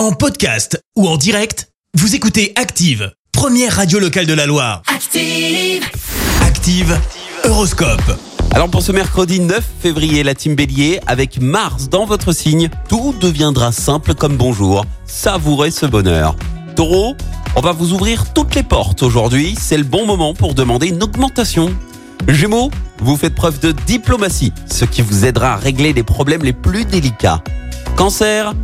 En podcast ou en direct, vous écoutez Active, première radio locale de la Loire. Active. Active, Horoscope. Alors pour ce mercredi 9 février, la team Bélier, avec Mars dans votre signe, tout deviendra simple comme bonjour. Savourez ce bonheur. Taureau, on va vous ouvrir toutes les portes aujourd'hui. C'est le bon moment pour demander une augmentation. Gémeaux, vous faites preuve de diplomatie, ce qui vous aidera à régler les problèmes les plus délicats. Cancer,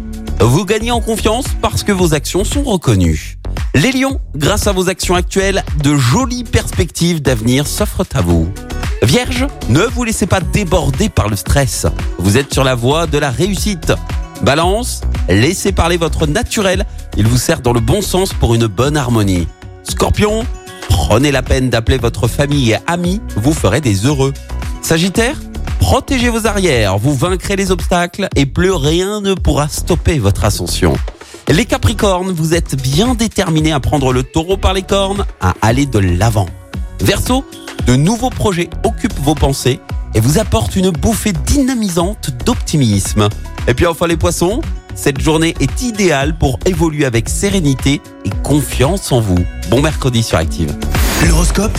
vous gagnez en confiance parce que vos actions sont reconnues. Les lions, grâce à vos actions actuelles, de jolies perspectives d'avenir s'offrent à vous. Vierge, ne vous laissez pas déborder par le stress. Vous êtes sur la voie de la réussite. Balance, laissez parler votre naturel. Il vous sert dans le bon sens pour une bonne harmonie. Scorpion, prenez la peine d'appeler votre famille et amis, vous ferez des heureux. Sagittaire, protégez vos arrières, vous vaincrez les obstacles et plus rien ne pourra stopper votre ascension. Les Capricornes, vous êtes bien déterminés à prendre le taureau par les cornes, à aller de l'avant. Verseau, de nouveaux projets occupent vos pensées et vous apportent une bouffée dynamisante d'optimisme. Et puis enfin les poissons, cette journée est idéale pour évoluer avec sérénité et confiance en vous. Bon mercredi sur Active. L'horoscope